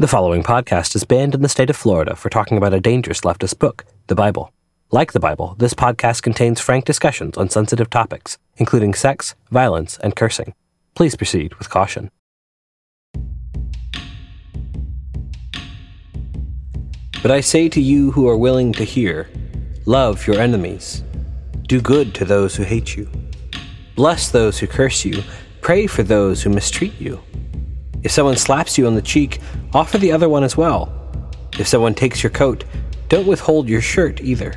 The following podcast is banned in the state of Florida for talking about a dangerous leftist book, the Bible. Like the Bible, this podcast contains frank discussions on sensitive topics, including sex, violence, and cursing. Please proceed with caution. But I say to you who are willing to hear love your enemies, do good to those who hate you, bless those who curse you, pray for those who mistreat you. If someone slaps you on the cheek, offer the other one as well. If someone takes your coat, don't withhold your shirt either.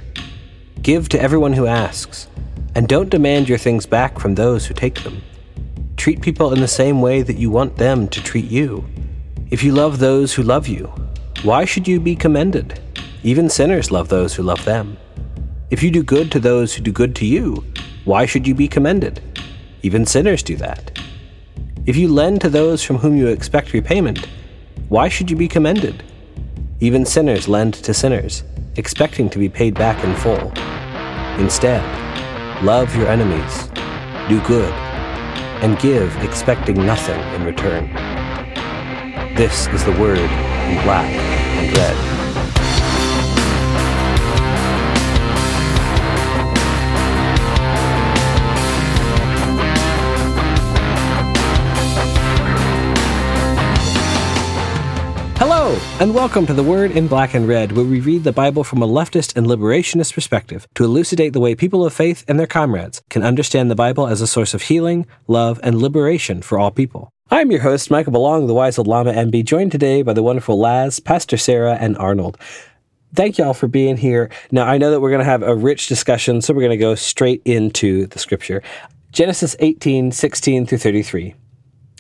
Give to everyone who asks, and don't demand your things back from those who take them. Treat people in the same way that you want them to treat you. If you love those who love you, why should you be commended? Even sinners love those who love them. If you do good to those who do good to you, why should you be commended? Even sinners do that. If you lend to those from whom you expect repayment, why should you be commended? Even sinners lend to sinners, expecting to be paid back in full. Instead, love your enemies, do good, and give expecting nothing in return. This is the word in black and red. And welcome to The Word in Black and Red, where we read the Bible from a leftist and liberationist perspective to elucidate the way people of faith and their comrades can understand the Bible as a source of healing, love, and liberation for all people. I'm your host, Micah Belong, the Wise Old Llama, and be joined today by the wonderful Laz, Pastor Sarah, and Arnold. Thank y'all for being here. Now, I know that we're going to have a rich discussion, so we're going to go straight into the scripture. Genesis 18, 16 through 33.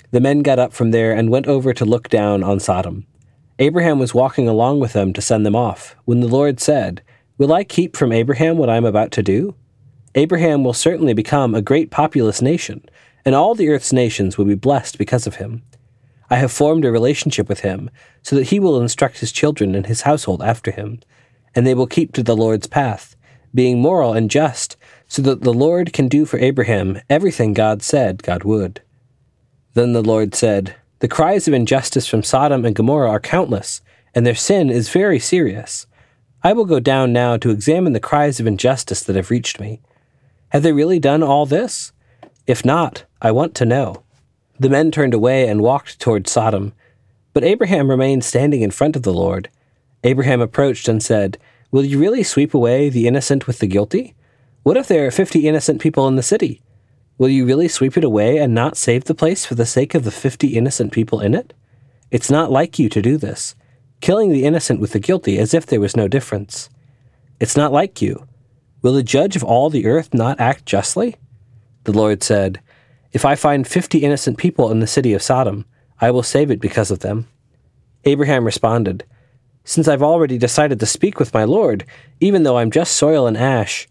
The men got up from there and went over to look down on Sodom. Abraham was walking along with them to send them off, when the Lord said, Will I keep from Abraham what I am about to do? Abraham will certainly become a great populous nation, and all the earth's nations will be blessed because of him. I have formed a relationship with him, so that he will instruct his children and his household after him, and they will keep to the Lord's path, being moral and just, so that the Lord can do for Abraham everything God said God would. Then the Lord said, the cries of injustice from Sodom and Gomorrah are countless, and their sin is very serious. I will go down now to examine the cries of injustice that have reached me. Have they really done all this? If not, I want to know. The men turned away and walked toward Sodom. But Abraham remained standing in front of the Lord. Abraham approached and said, Will you really sweep away the innocent with the guilty? What if there are fifty innocent people in the city? Will you really sweep it away and not save the place for the sake of the fifty innocent people in it? It's not like you to do this, killing the innocent with the guilty as if there was no difference. It's not like you. Will the judge of all the earth not act justly? The Lord said, If I find fifty innocent people in the city of Sodom, I will save it because of them. Abraham responded, Since I've already decided to speak with my Lord, even though I'm just soil and ash,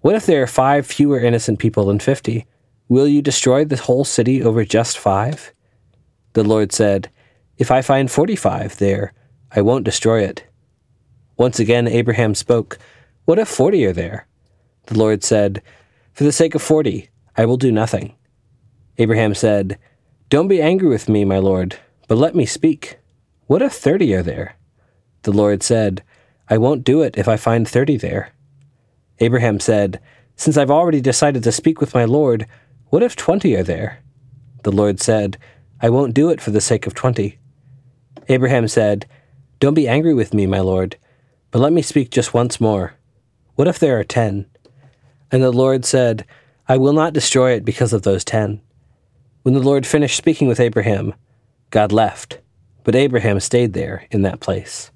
what if there are five fewer innocent people than fifty? Will you destroy the whole city over just five? The Lord said, If I find forty five there, I won't destroy it. Once again Abraham spoke, What if forty are there? The Lord said, For the sake of forty, I will do nothing. Abraham said, Don't be angry with me, my Lord, but let me speak. What if thirty are there? The Lord said, I won't do it if I find thirty there. Abraham said, Since I've already decided to speak with my Lord, what if twenty are there? The Lord said, I won't do it for the sake of twenty. Abraham said, Don't be angry with me, my Lord, but let me speak just once more. What if there are ten? And the Lord said, I will not destroy it because of those ten. When the Lord finished speaking with Abraham, God left, but Abraham stayed there in that place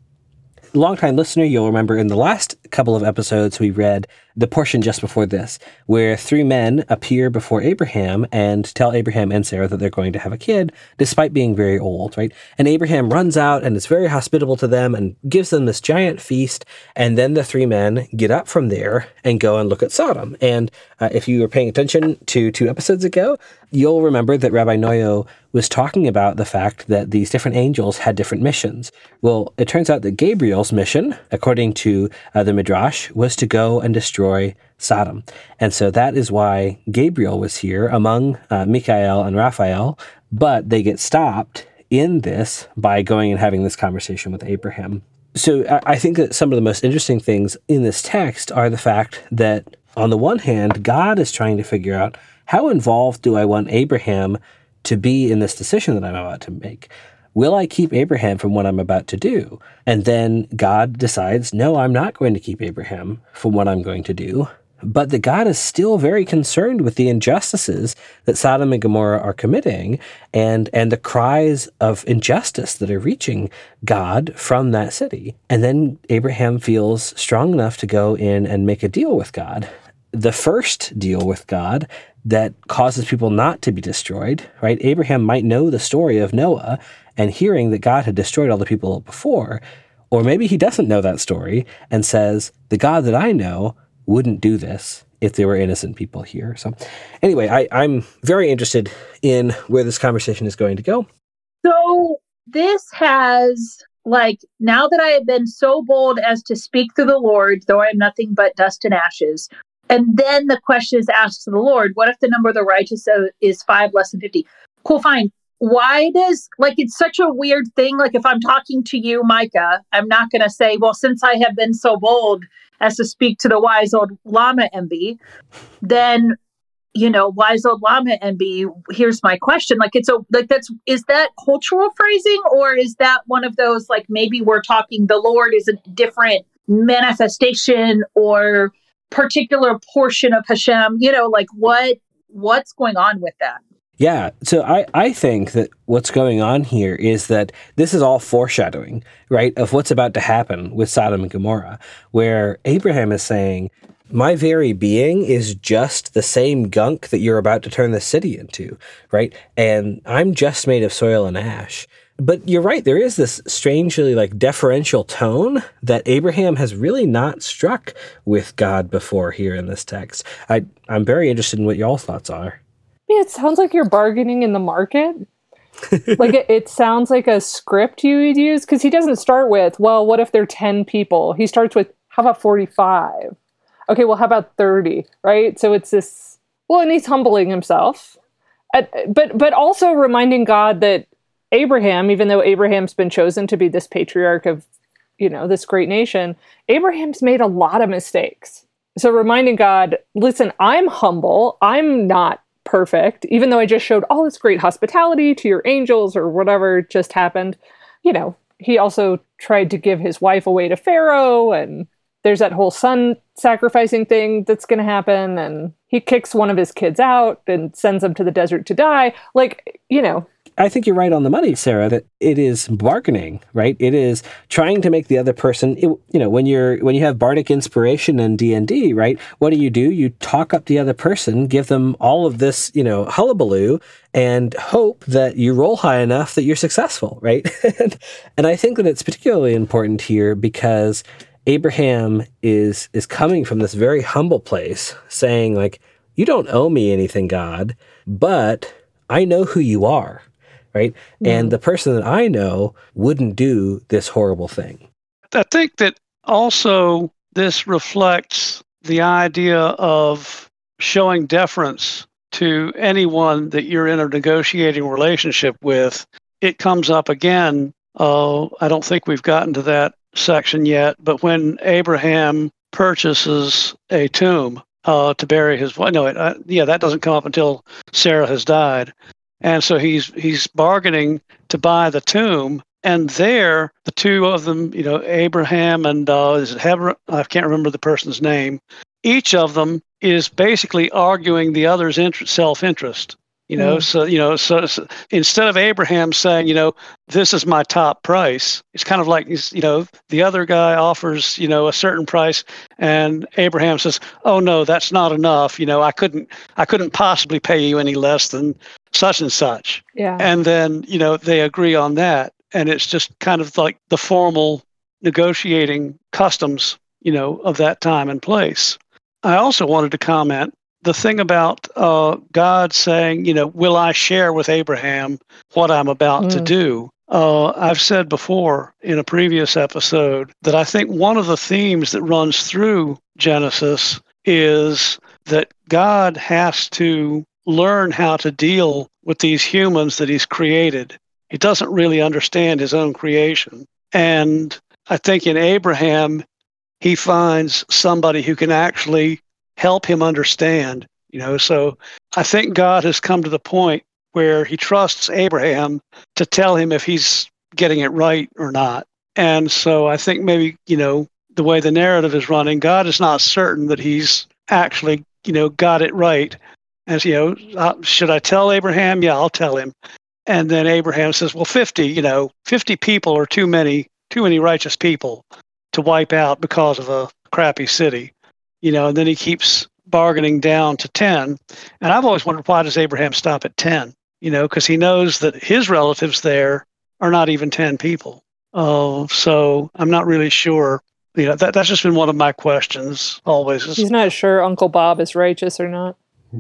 longtime listener, you'll remember in the last couple of episodes we read the portion just before this, where three men appear before Abraham and tell Abraham and Sarah that they're going to have a kid, despite being very old, right? And Abraham runs out and is very hospitable to them and gives them this giant feast. And then the three men get up from there and go and look at Sodom. And uh, if you were paying attention to two episodes ago, you'll remember that Rabbi Noyo was talking about the fact that these different angels had different missions. Well, it turns out that Gabriel's mission, according to uh, the Midrash, was to go and destroy Sodom. And so that is why Gabriel was here among uh, Michael and Raphael, but they get stopped in this by going and having this conversation with Abraham. So I think that some of the most interesting things in this text are the fact that, on the one hand, God is trying to figure out how involved do I want Abraham to be in this decision that I'm about to make? Will I keep Abraham from what I'm about to do? And then God decides, no, I'm not going to keep Abraham from what I'm going to do but that God is still very concerned with the injustices that Sodom and Gomorrah are committing and, and the cries of injustice that are reaching God from that city. And then Abraham feels strong enough to go in and make a deal with God. The first deal with God that causes people not to be destroyed, right? Abraham might know the story of Noah and hearing that God had destroyed all the people before. Or maybe he doesn't know that story and says, The God that I know wouldn't do this if there were innocent people here. So, anyway, I, I'm very interested in where this conversation is going to go. So, this has, like, now that I have been so bold as to speak to the Lord, though I am nothing but dust and ashes, and then the question is asked to the Lord, what if the number of the righteous is five less than 50? Cool, fine. Why does, like, it's such a weird thing. Like, if I'm talking to you, Micah, I'm not going to say, well, since I have been so bold, as to speak to the wise old Llama MB, then you know, wise old Llama MB, here's my question. Like it's a like that's is that cultural phrasing or is that one of those like maybe we're talking the Lord is a different manifestation or particular portion of Hashem, you know, like what what's going on with that? Yeah. So I, I think that what's going on here is that this is all foreshadowing, right, of what's about to happen with Sodom and Gomorrah, where Abraham is saying, my very being is just the same gunk that you're about to turn the city into, right? And I'm just made of soil and ash. But you're right, there is this strangely like deferential tone that Abraham has really not struck with God before here in this text. I, I'm very interested in what y'all's thoughts are it sounds like you're bargaining in the market. like it, it, sounds like a script you would use because he doesn't start with, well, what if there are 10 people? He starts with, how about 45? Okay, well, how about 30? Right? So it's this, well, and he's humbling himself. but but also reminding God that Abraham, even though Abraham's been chosen to be this patriarch of, you know, this great nation, Abraham's made a lot of mistakes. So reminding God, listen, I'm humble. I'm not perfect, even though I just showed all this great hospitality to your angels or whatever just happened. You know, he also tried to give his wife away to Pharaoh, and there's that whole son sacrificing thing that's going to happen. And he kicks one of his kids out and sends him to the desert to die. Like, you know, I think you're right on the money, Sarah, that it is bargaining, right? It is trying to make the other person, it, you know, when you're, when you have bardic inspiration in D&D, right? What do you do? You talk up the other person, give them all of this, you know, hullabaloo and hope that you roll high enough that you're successful, right? and I think that it's particularly important here because Abraham is, is coming from this very humble place saying like, you don't owe me anything, God, but I know who you are right? And the person that I know wouldn't do this horrible thing. I think that also this reflects the idea of showing deference to anyone that you're in a negotiating relationship with. It comes up again. Oh, I don't think we've gotten to that section yet, but when Abraham purchases a tomb uh, to bury his wife, no, it, uh, yeah, that doesn't come up until Sarah has died and so he's he's bargaining to buy the tomb and there the two of them you know abraham and uh, is it Hebron? i can't remember the person's name each of them is basically arguing the other's interest, self-interest you know mm. so you know so, so, instead of abraham saying you know this is my top price it's kind of like you know the other guy offers you know a certain price and abraham says oh no that's not enough you know i couldn't i couldn't possibly pay you any less than such and such yeah and then you know they agree on that and it's just kind of like the formal negotiating customs you know of that time and place i also wanted to comment the thing about uh, God saying, you know, will I share with Abraham what I'm about mm. to do? Uh, I've said before in a previous episode that I think one of the themes that runs through Genesis is that God has to learn how to deal with these humans that He's created. He doesn't really understand his own creation. And I think in Abraham, he finds somebody who can actually help him understand, you know. So I think God has come to the point where he trusts Abraham to tell him if he's getting it right or not. And so I think maybe, you know, the way the narrative is running, God is not certain that he's actually, you know, got it right. As you know, uh, should I tell Abraham? Yeah, I'll tell him. And then Abraham says, well, 50, you know, 50 people are too many, too many righteous people to wipe out because of a crappy city, you know, and then he keeps bargaining down to 10. And I've always wondered why does Abraham stop at 10? You know, because he knows that his relatives there are not even 10 people. Uh, so I'm not really sure. You know, that, that's just been one of my questions always. He's not sure Uncle Bob is righteous or not.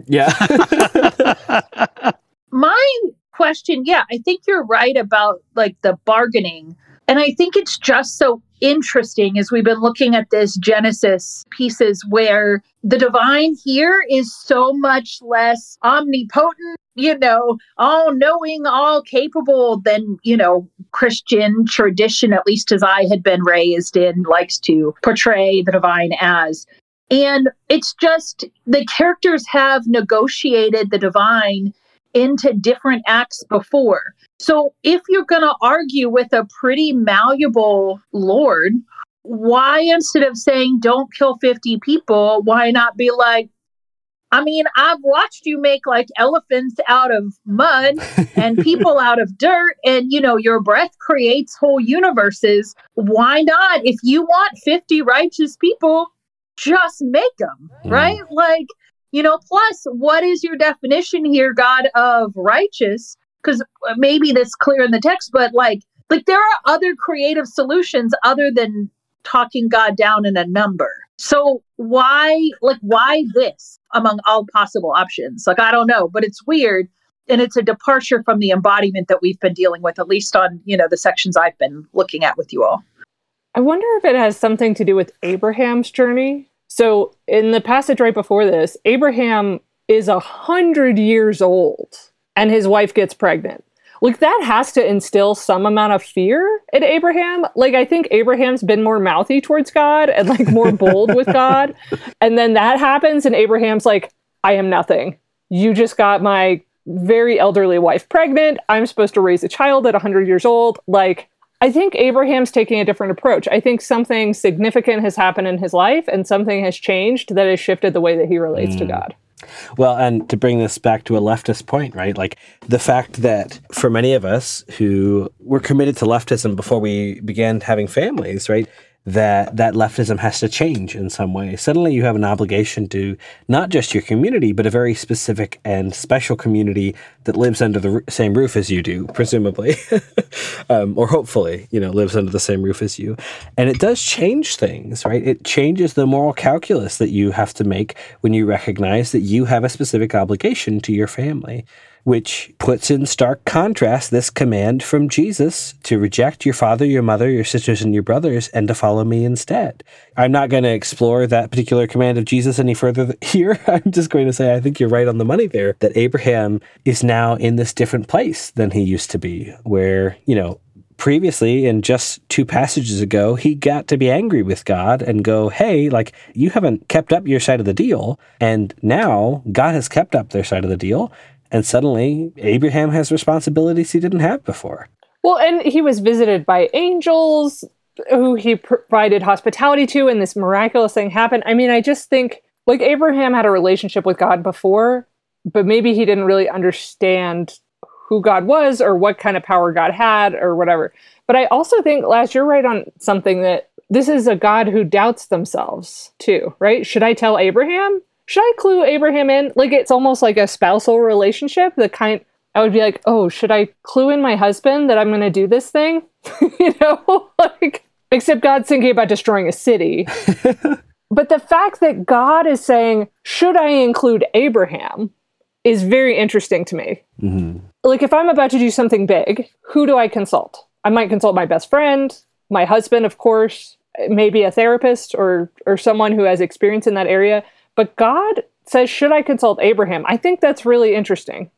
Yeah. My question, yeah, I think you're right about like the bargaining. And I think it's just so interesting as we've been looking at this Genesis pieces where the divine here is so much less omnipotent, you know, all knowing, all capable than, you know, Christian tradition, at least as I had been raised in, likes to portray the divine as. And it's just the characters have negotiated the divine into different acts before. So if you're going to argue with a pretty malleable Lord, why instead of saying don't kill 50 people, why not be like, I mean, I've watched you make like elephants out of mud and people out of dirt, and you know, your breath creates whole universes. Why not? If you want 50 righteous people, just make them, mm. right? Like, you know, plus, what is your definition here, God, of righteous? Because maybe that's clear in the text, but like, like there are other creative solutions other than talking God down in a number. So why, like, why this among all possible options? Like, I don't know, but it's weird. And it's a departure from the embodiment that we've been dealing with, at least on, you know, the sections I've been looking at with you all. I wonder if it has something to do with Abraham's journey so in the passage right before this, Abraham is a hundred years old and his wife gets pregnant. Like that has to instill some amount of fear in Abraham. Like I think Abraham's been more mouthy towards God and like more bold with God. And then that happens and Abraham's like, I am nothing. You just got my very elderly wife pregnant. I'm supposed to raise a child at 100 years old. Like I think Abraham's taking a different approach. I think something significant has happened in his life and something has changed that has shifted the way that he relates mm. to God. Well, and to bring this back to a leftist point, right? Like the fact that for many of us who were committed to leftism before we began having families, right? That that leftism has to change in some way. Suddenly, you have an obligation to not just your community, but a very specific and special community that lives under the same roof as you do, presumably, um, or hopefully, you know, lives under the same roof as you. And it does change things, right? It changes the moral calculus that you have to make when you recognize that you have a specific obligation to your family which puts in stark contrast this command from Jesus to reject your father, your mother, your sisters, and your brothers, and to follow me instead. I'm not going to explore that particular command of Jesus any further here. I'm just going to say I think you're right on the money there that Abraham is now in this different place than he used to be, where, you know, previously and just two passages ago, he got to be angry with God and go, Hey, like, you haven't kept up your side of the deal. And now God has kept up their side of the deal. And suddenly, Abraham has responsibilities he didn't have before. Well, and he was visited by angels who he provided hospitality to, and this miraculous thing happened. I mean, I just think like Abraham had a relationship with God before, but maybe he didn't really understand who God was or what kind of power God had or whatever. But I also think, Laz, you're right on something that this is a God who doubts themselves too, right? Should I tell Abraham? Should I clue Abraham in? Like it's almost like a spousal relationship. The kind I would be like, oh, should I clue in my husband that I'm going to do this thing? you know, like except God's thinking about destroying a city. but the fact that God is saying, should I include Abraham, is very interesting to me. Mm-hmm. Like if I'm about to do something big, who do I consult? I might consult my best friend, my husband, of course, maybe a therapist or or someone who has experience in that area. But God says, Should I consult Abraham? I think that's really interesting.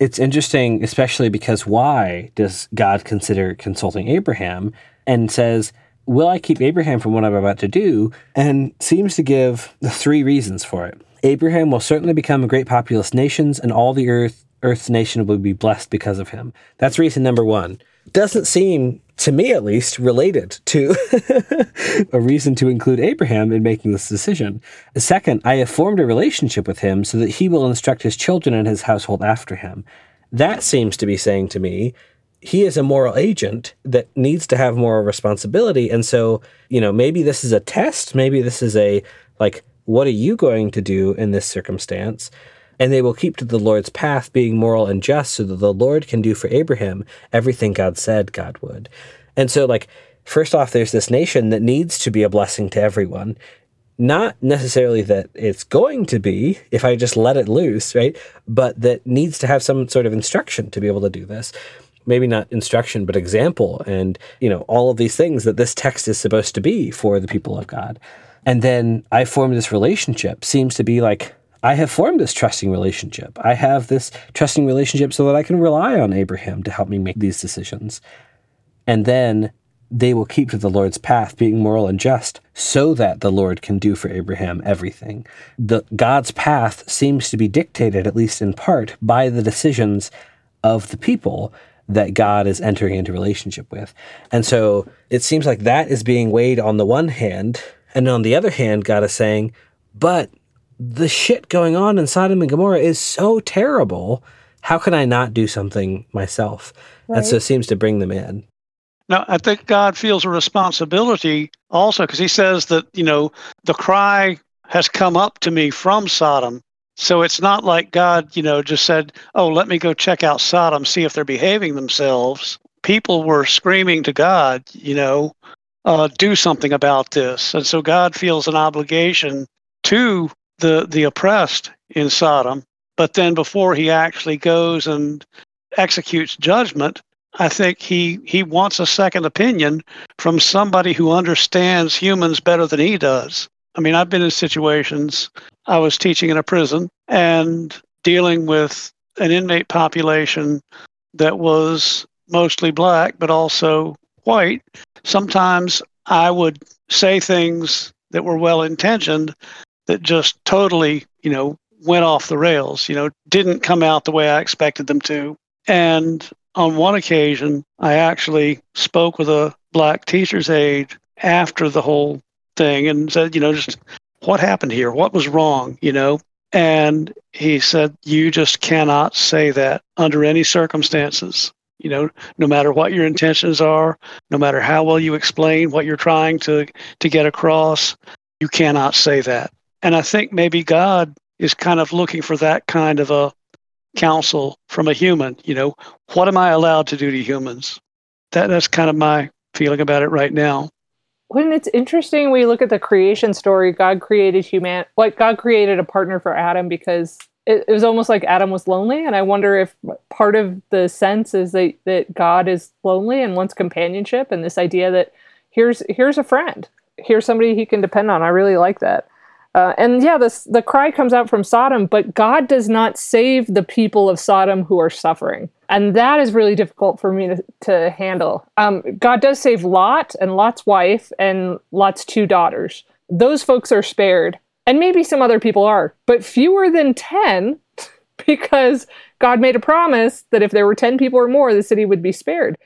It's interesting, especially because why does God consider consulting Abraham and says, Will I keep Abraham from what I'm about to do? And seems to give the three reasons for it. Abraham will certainly become a great populous nation, and all the earth earth's nation will be blessed because of him. That's reason number one. Doesn't seem, to me at least, related to a reason to include Abraham in making this decision. Second, I have formed a relationship with him so that he will instruct his children and his household after him. That seems to be saying to me he is a moral agent that needs to have moral responsibility. And so, you know, maybe this is a test. Maybe this is a, like, what are you going to do in this circumstance? And they will keep to the Lord's path, being moral and just, so that the Lord can do for Abraham everything God said God would. And so, like, first off, there's this nation that needs to be a blessing to everyone. Not necessarily that it's going to be if I just let it loose, right? But that needs to have some sort of instruction to be able to do this maybe not instruction, but example, and you know all of these things that this text is supposed to be for the people of God. And then I form this relationship. Seems to be like I have formed this trusting relationship. I have this trusting relationship so that I can rely on Abraham to help me make these decisions. And then they will keep to the Lord's path, being moral and just, so that the Lord can do for Abraham everything. The God's path seems to be dictated, at least in part, by the decisions of the people that God is entering into relationship with. And so it seems like that is being weighed on the one hand. And on the other hand, God is saying, but the shit going on in Sodom and Gomorrah is so terrible. How can I not do something myself? Right. And so it seems to bring them in. Now, I think God feels a responsibility also because he says that, you know, the cry has come up to me from Sodom so it's not like God, you know, just said, "Oh, let me go check out Sodom, see if they're behaving themselves." People were screaming to God, you know, uh, "Do something about this," and so God feels an obligation to the the oppressed in Sodom. But then, before He actually goes and executes judgment, I think he he wants a second opinion from somebody who understands humans better than he does. I mean, I've been in situations, I was teaching in a prison and dealing with an inmate population that was mostly black, but also white. Sometimes I would say things that were well intentioned that just totally, you know, went off the rails, you know, didn't come out the way I expected them to. And on one occasion, I actually spoke with a black teacher's aide after the whole thing and said, you know, just what happened here? What was wrong? You know? And he said, you just cannot say that under any circumstances. You know, no matter what your intentions are, no matter how well you explain what you're trying to, to get across, you cannot say that. And I think maybe God is kind of looking for that kind of a counsel from a human. You know, what am I allowed to do to humans? That, that's kind of my feeling about it right now when it's interesting we look at the creation story god created human like god created a partner for adam because it, it, was almost like adam was lonely and i wonder if part of the sense is that, that god is lonely and wants companionship and this idea that here's here's a friend here's somebody he can depend on i really like that uh, and yeah, this, the cry comes out from Sodom, but God does not save the people of Sodom who are suffering. And that is really difficult for me to, to handle. Um, God does save Lot and Lot's wife and Lot's two daughters. Those folks are spared. And maybe some other people are, but fewer than 10 because God made a promise that if there were 10 people or more, the city would be spared.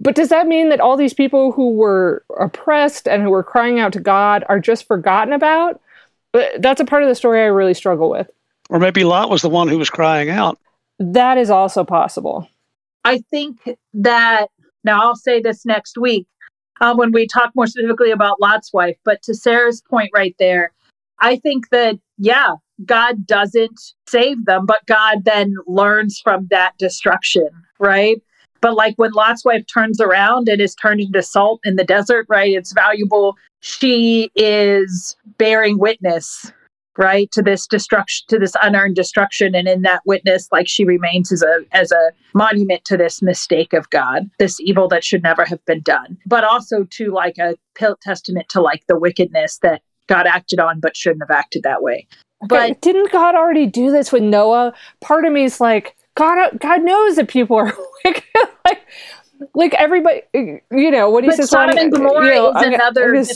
But does that mean that all these people who were oppressed and who were crying out to God are just forgotten about? But that's a part of the story I really struggle with. Or maybe Lot was the one who was crying out. That is also possible. I think that now I'll say this next week uh, when we talk more specifically about Lot's wife, but to Sarah's point right there, I think that, yeah, God doesn't save them, but God then learns from that destruction, right? But like when Lot's wife turns around and is turned into salt in the desert, right? It's valuable. She is bearing witness, right, to this destruction, to this unearned destruction. And in that witness, like she remains as a as a monument to this mistake of God, this evil that should never have been done. But also to like a testament to like the wickedness that God acted on but shouldn't have acted that way. But okay, didn't God already do this with Noah? Part of me is like, God, God knows that people are wicked. like, like everybody, you know, what he But says. Sodom and Gomorrah you know, is I'm another I'm gonna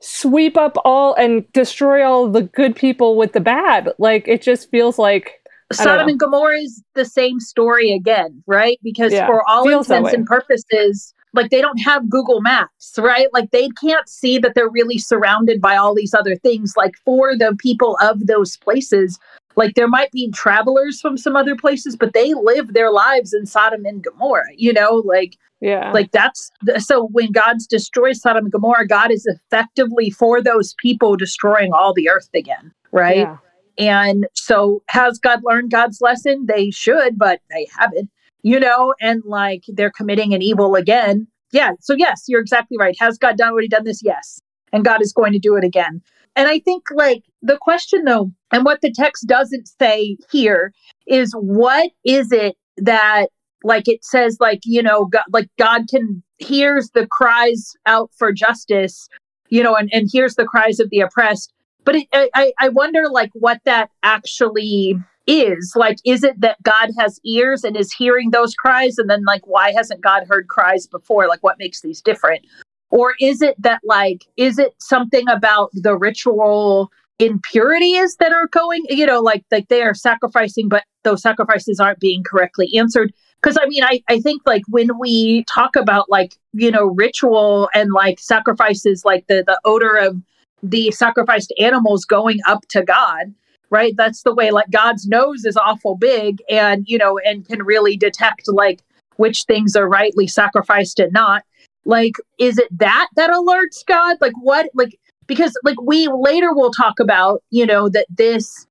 sweep up all and destroy all the good people with the bad. Like it just feels like Sodom and Gomorrah is the same story again, right? Because Yeah, for all intents and purposes, like they don't have Google Maps, right? Like they can't see that they're really surrounded by all these other things. Like for the people of those places, like there might be travelers from some other places, but they live their lives in Sodom and Gomorrah, you know, like yeah, like that's so when God's destroys Sodom and Gomorrah, God is effectively for those people destroying all the earth again, right? yeah. And so, has God learned God's lesson? They should, but they haven't, you know, and like they're committing an evil again. Yeah. So, yes, you're exactly right. Has God done what he done this? Yes. And God is going to do it again. And I think, like, the question though, and what the text doesn't say here is what is it that, like, it says, like, you know, God, like, God can hears the cries out for justice, you know, and, and hears the cries of the oppressed. But it, I- I, I wonder like what that actually is. Like is it that god has ears and is hearing those cries? And then like why hasn't god heard cries before? Like what makes these different or is it that like is it something about the ritual impurities that are going you know like like they are sacrificing but those sacrifices aren't being correctly answered because i mean I, I think like when we talk about like you know ritual and like sacrifices like the the odor of the sacrificed animals going up to God, right? That's the way like God's nose is awful big and, you know, and can really detect like which things are rightly sacrificed and not. Like, is it that that alerts God? Like, what, like, because like we later will talk about, you know, that this,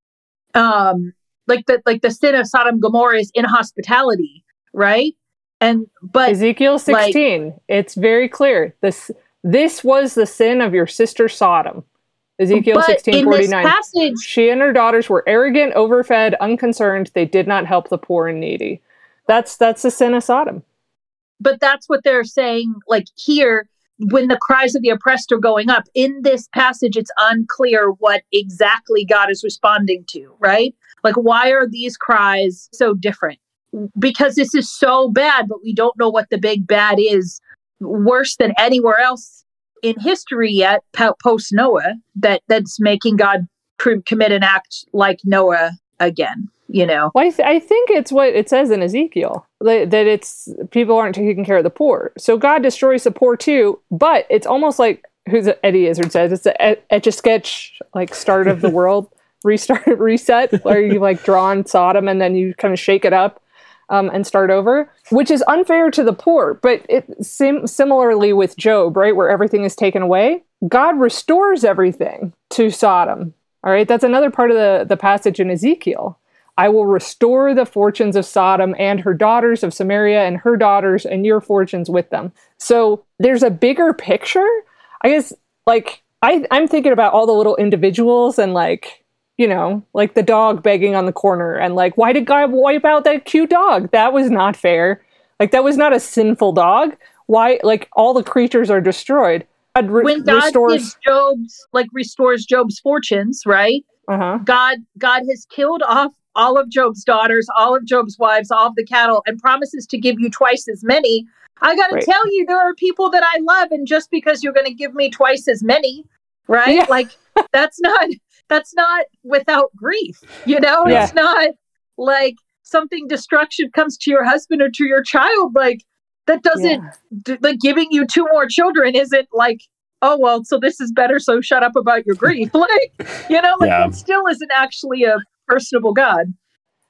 um, like the like the sin of Sodom and Gomorrah is inhospitality, right? And but Ezekiel 16. it's very clear. This this was the sin of your sister Sodom. Ezekiel but 16 49. passage, She and her daughters were arrogant, overfed, unconcerned. They did not help the poor and needy. That's that's the sin of Sodom. But that's what they're saying like here when the cries of the oppressed are going up in this passage it's unclear what exactly god is responding to right? Like why are these cries so different? Because this is so bad but we don't know what the big bad is worse than anywhere else in history yet post noah that that's making god commit an act like noah again you know Well, I, th- I think it's what it says in Ezekiel that, that it's people aren't taking care of the poor. So God destroys the poor too, but it's almost like who's Eddie Izzard says it's a etch a sketch like start of the world restart reset where you like draw on Sodom and then you kind of shake it up um, and start over, which is unfair to the poor. But it sim- similarly with Job, right, where everything is taken away, God restores everything to Sodom. All right, that's another part of the the passage in Ezekiel. I will restore the fortunes of Sodom and her daughters of Samaria and her daughters and your fortunes with them. So there's a bigger picture. I guess like I, I'm thinking about all the little individuals and like, you know, like the dog begging on the corner and like, why did God wipe out that cute dog? That was not fair. Like that was not a sinful dog. Why like all the creatures are destroyed. God re- when god restores gives job's like restores job's fortunes right uh-huh. God God has killed off all of Job's daughters, all of Job's wives, all of the cattle, and promises to give you twice as many. I got to Right. tell you, there are people that I love, and just because you're going to give me twice as many, right? Yeah. Like that's not that's not without grief, you know. Yeah. It's not like something destruction comes to your husband or to your child. Like that doesn't Yeah. d- like giving you two more children isn't like oh well so this is better so shut up about your grief like you know like Yeah. it still isn't actually a personable god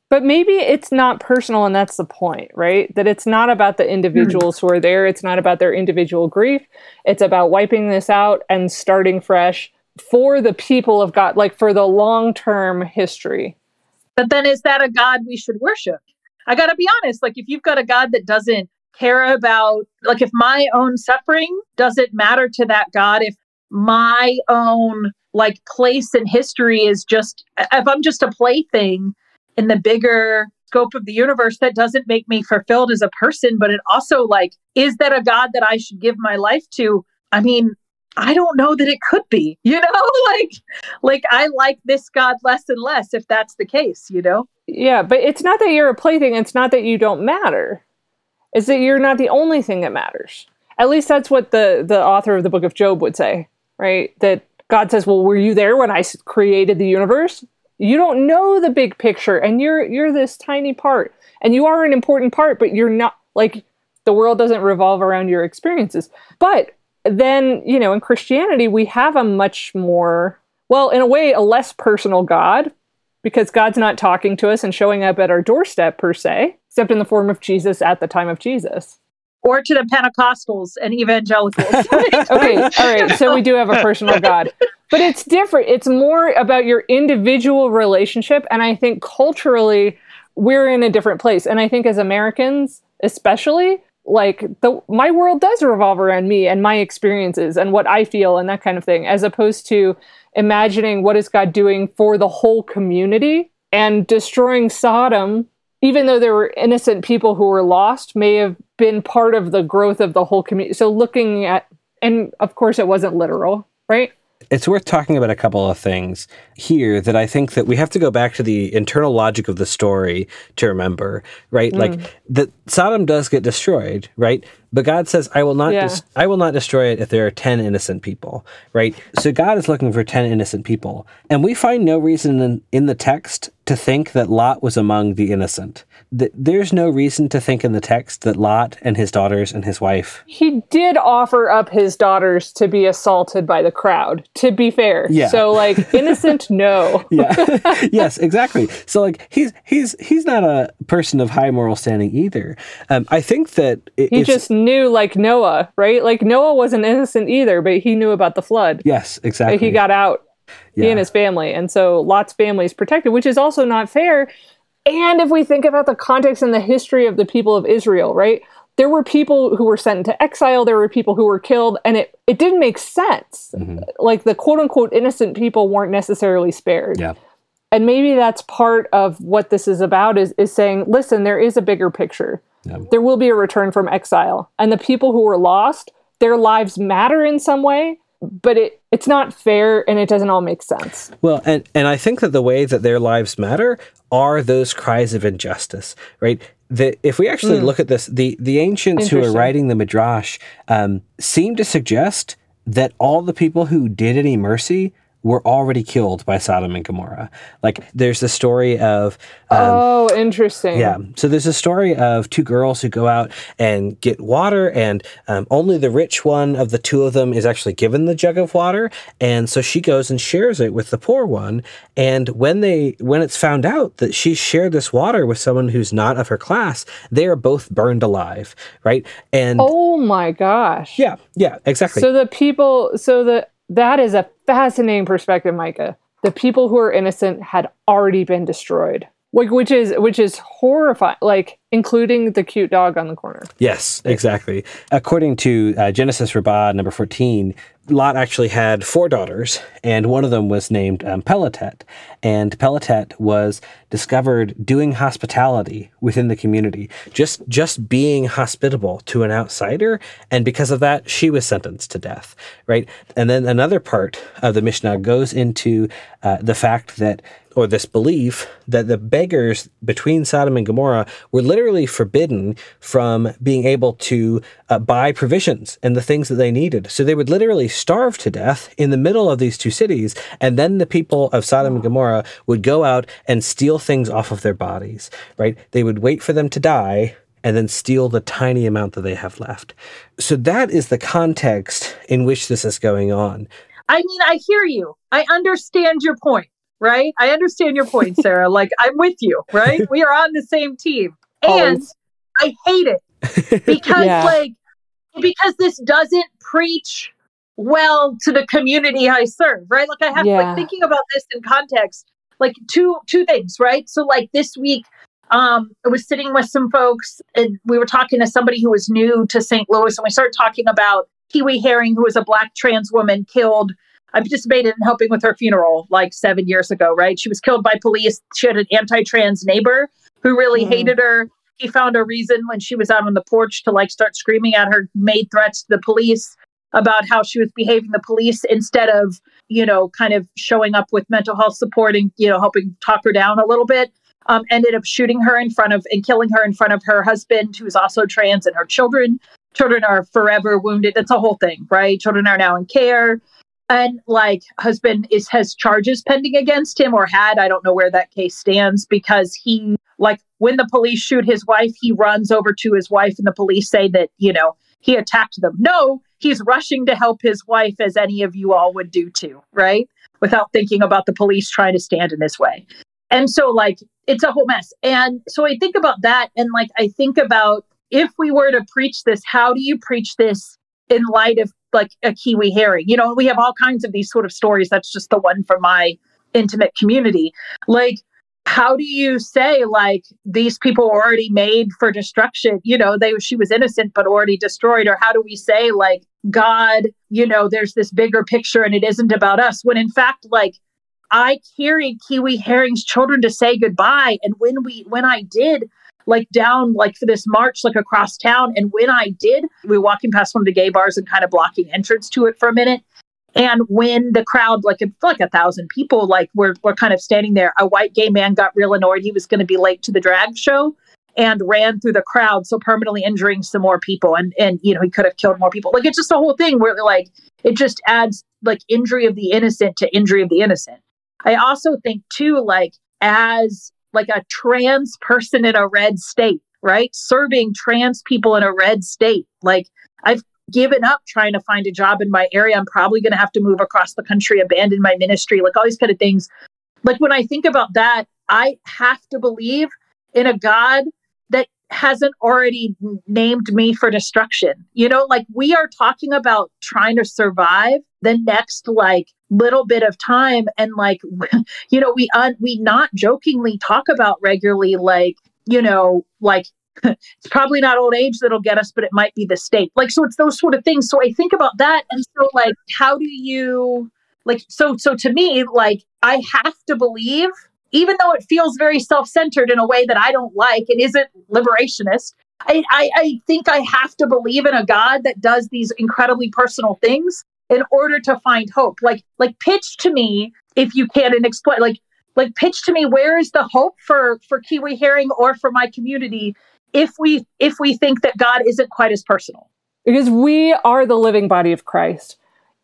But maybe it's not personal, and that's the point, right? That it's not about the individuals who are there. It's not about their individual grief. It's about wiping this out and starting fresh for the people of God, like for the long term history. but then is that a god we should worship i gotta be honest like if you've got a god that doesn't care about like if my own suffering doesn't matter to that god if my own like place in history is just if i'm just a plaything in the bigger scope of the universe that doesn't make me fulfilled as a person but it also like is that a god that i should give my life to i mean I don't know that it could be, you know, like like I like this God less and less if that's the case, you know? Yeah, but it's not that you're a plaything, it's not that you don't matter. It's that you're not the only thing that matters. At least that's what the the author of the book of Job would say, right? That God says, "Well, were you there when I created the universe? You don't know the big picture and you're you're this tiny part. And you are an important part, but you're not like the world doesn't revolve around your experiences. But then, you know, in Christianity, we have a much more, well, in a way, a less personal God because God's not talking to us and showing up at our doorstep per se, except in the form of Jesus at the time of Jesus. Or to the Pentecostals and evangelicals. okay, all right. So we do have a personal God. But it's different. It's more about your individual relationship. And I think culturally, we're in a different place. And I think as Americans, especially, like the my world does revolve around me and my experiences and what I feel and that kind of thing, as opposed to imagining what is God doing for the whole community and destroying Sodom, even though there were innocent people who were lost, may have been part of the growth of the whole community. So looking at and of course it wasn't literal, right? it's worth talking about a couple of things here that I think that we have to go back to the internal logic of the story to remember, right? Mm. Like that Sodom does get destroyed, right? But God says, "I will not. Yeah. Dis- I will not destroy it if there are ten innocent people." Right. So God is looking for ten innocent people, and we find no reason in, in the text to think that Lot was among the innocent. There's no reason to think in the text that Lot and his daughters and his wife. He did offer up his daughters to be assaulted by the crowd. To be fair, yeah. So like innocent, no. yeah. yes, exactly. So like he's he's he's not a person of high moral standing either. Um, I think that it, he just knew like Noah, right? Like Noah wasn't innocent either, but he knew about the flood. Yes, exactly. He got out. Yeah. He and his family. And so Lot's family is protected, which is also not fair. And if we think about the context and the history of the people of Israel, right? There were people who were sent into exile, there were people who were killed, and it, it didn't make sense. Mm-hmm. Like the quote unquote innocent people weren't necessarily spared. Yeah. And maybe that's part of what this is about is, is saying, listen, there is a bigger picture yeah. There will be a return from exile. And the people who were lost, their lives matter in some way, but it, it's not fair and it doesn't all make sense. Well, and, and I think that the way that their lives matter are those cries of injustice, right? The, if we actually mm. look at this, the, the ancients who are writing the Midrash um, seem to suggest that all the people who did any mercy were already killed by Sodom and Gomorrah. Like there's the story of um, oh, interesting. Yeah, so there's a story of two girls who go out and get water, and um, only the rich one of the two of them is actually given the jug of water, and so she goes and shares it with the poor one. And when they when it's found out that she shared this water with someone who's not of her class, they are both burned alive, right? And oh my gosh, yeah, yeah, exactly. So the people, so the that is a fascinating perspective, Micah. The people who are innocent had already been destroyed. Like, which is which is horrifying. Like, including the cute dog on the corner. Yes, exactly. According to uh, Genesis Rabbah number 14, Lot actually had four daughters, and one of them was named um, Pelatet. And Pelatet was discovered doing hospitality within the community, just just being hospitable to an outsider, and because of that, she was sentenced to death. Right, and then another part of the Mishnah goes into uh, the fact that or this belief that the beggars between Sodom and Gomorrah were literally forbidden from being able to uh, buy provisions and the things that they needed. So they would literally starve to death in the middle of these two cities, and then the people of Sodom and Gomorrah would go out and steal things off of their bodies, right? They would wait for them to die and then steal the tiny amount that they have left. So that is the context in which this is going on. I mean, I hear you. I understand your point right? I understand your point, Sarah. like I'm with you, right? We are on the same team. And Always. I hate it because yeah. like because this doesn't preach well to the community I serve, right? Like I have yeah. like thinking about this in context, like two two things, right? So like this week um, I was sitting with some folks and we were talking to somebody who was new to St. Louis and we started talking about Kiwi Herring, who was a black trans woman killed I participated in helping with her funeral like seven years ago, right? She was killed by police. She had an anti trans neighbor who really mm. hated her. He found a reason when she was out on the porch to like start screaming at her, made threats to the police. about how she was behaving the police instead of, you know, kind of showing up with mental health support and, you know, helping talk her down a little bit. Um, ended up shooting her in front of and killing her in front of her husband, who's also trans, and her children. Children are forever wounded. It's a whole thing, right? Children are now in care and like husband is has charges pending against him or had. I don't know where that case stands because he like when the police shoot his wife he runs over to his wife and the police say that you know he attacked them. No he's rushing to help his wife as any of you all would do too right? Without thinking about the police trying to stand in his way. And so like it's a whole mess. And so i think about that and like i think about if we were to preach this how do you preach this in light of like a kiwi herring. You know, we have all kinds of these sort of stories. That's just the one from my intimate community. Like, how do you say like these people were already made for destruction? You know, they she was innocent but already destroyed. Or how do we say like God, you know, there's this bigger picture and it isn't about us when in fact like I carried Kiwi Herring's children to say goodbye. And when we when I did, like down like for this march like across town. And when i did we were walking past one of the gay bars and kind of blocking entrance to it for a minute. And when the crowd like like a thousand people like were, were kind of standing there a white gay man got real annoyed. He was going to be late to the drag show and ran through the crowd so permanently injuring some more people. And and you know he could have killed more people. Like it's just a whole thing where like it just adds like injury of the innocent to injury of the innocent. I also think too like as like a trans person in a red state, right? Serving trans people in a red state. Like I've given up trying to find a job in my area. I'm probably going to have to move across the country, abandon my ministry, like all these kind of things. Like when I think about that, I have to believe in a God that hasn't already named me for destruction. You know, like we are talking about trying to survive the next like little bit of time and like you know we un- we not jokingly talk about regularly like you know like it's probably not old age that'll get us but it might be the state. Like so it's those sort of things. So i think about that and so like how do you like so so to me like i have to believe even though it feels very self-centered in a way that i don't like it isn't liberationist I, I, I think I have to believe in a God that does these incredibly personal things in order to find hope. Like like pitch to me if you can and explain like like pitch to me where is the hope for for Kiwi Herring or for my community if we if we think that God isn't quite as personal. Because we are the living body of Christ.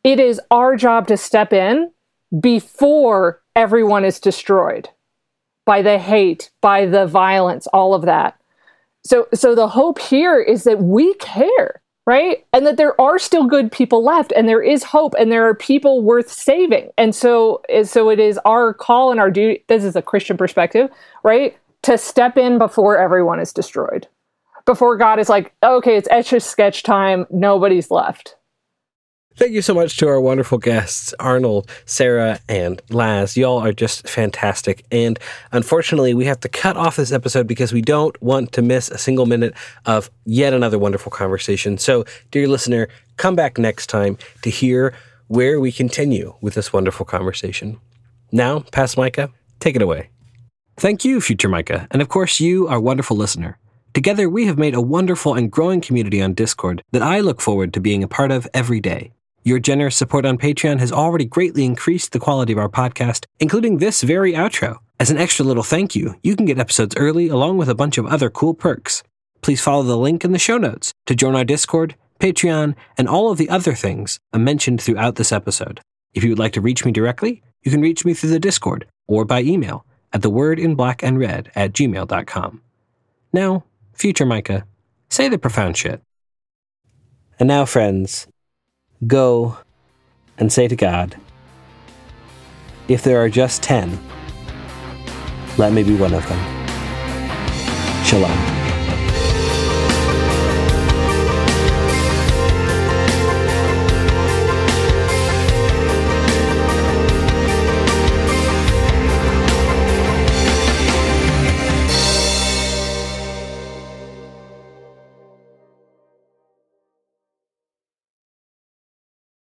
It is our job to step in before everyone is destroyed by the hate, by the violence, all of that. So so the hope here is that we care right? And that there are still good people left and there is hope and there are people worth saving. And so so it is our call and our duty this is a Christian perspective, right? To step in before everyone is destroyed. Before God is like, okay, it's etch a sketch time, nobody's left. Thank you so much to our wonderful guests, Arnold, Sarah, and Laz. Y'all are just fantastic. And unfortunately, we have to cut off this episode because we don't want to miss a single minute of yet another wonderful conversation. So, dear listener, come back next time to hear where we continue with this wonderful conversation. Now, past Micah, take it away. Thank you, future Micah, and of course, you, our wonderful listener. Together, we have made a wonderful and growing community on Discord that I look forward to being a part of every day. Your generous support on Patreon has already greatly increased the quality of our podcast, including this very outro. As an extra little thank you, you can get episodes early along with a bunch of other cool perks. Please follow the link in the show notes to join our Discord, Patreon, and all of the other things mentioned throughout this episode. If you would like to reach me directly, you can reach me through the Discord or by email at the word in black and red at gmail.com. Now, future Micah, say the profound shit. And now, friends, Go and say to God, If there are just ten, let me be one of them. Shalom.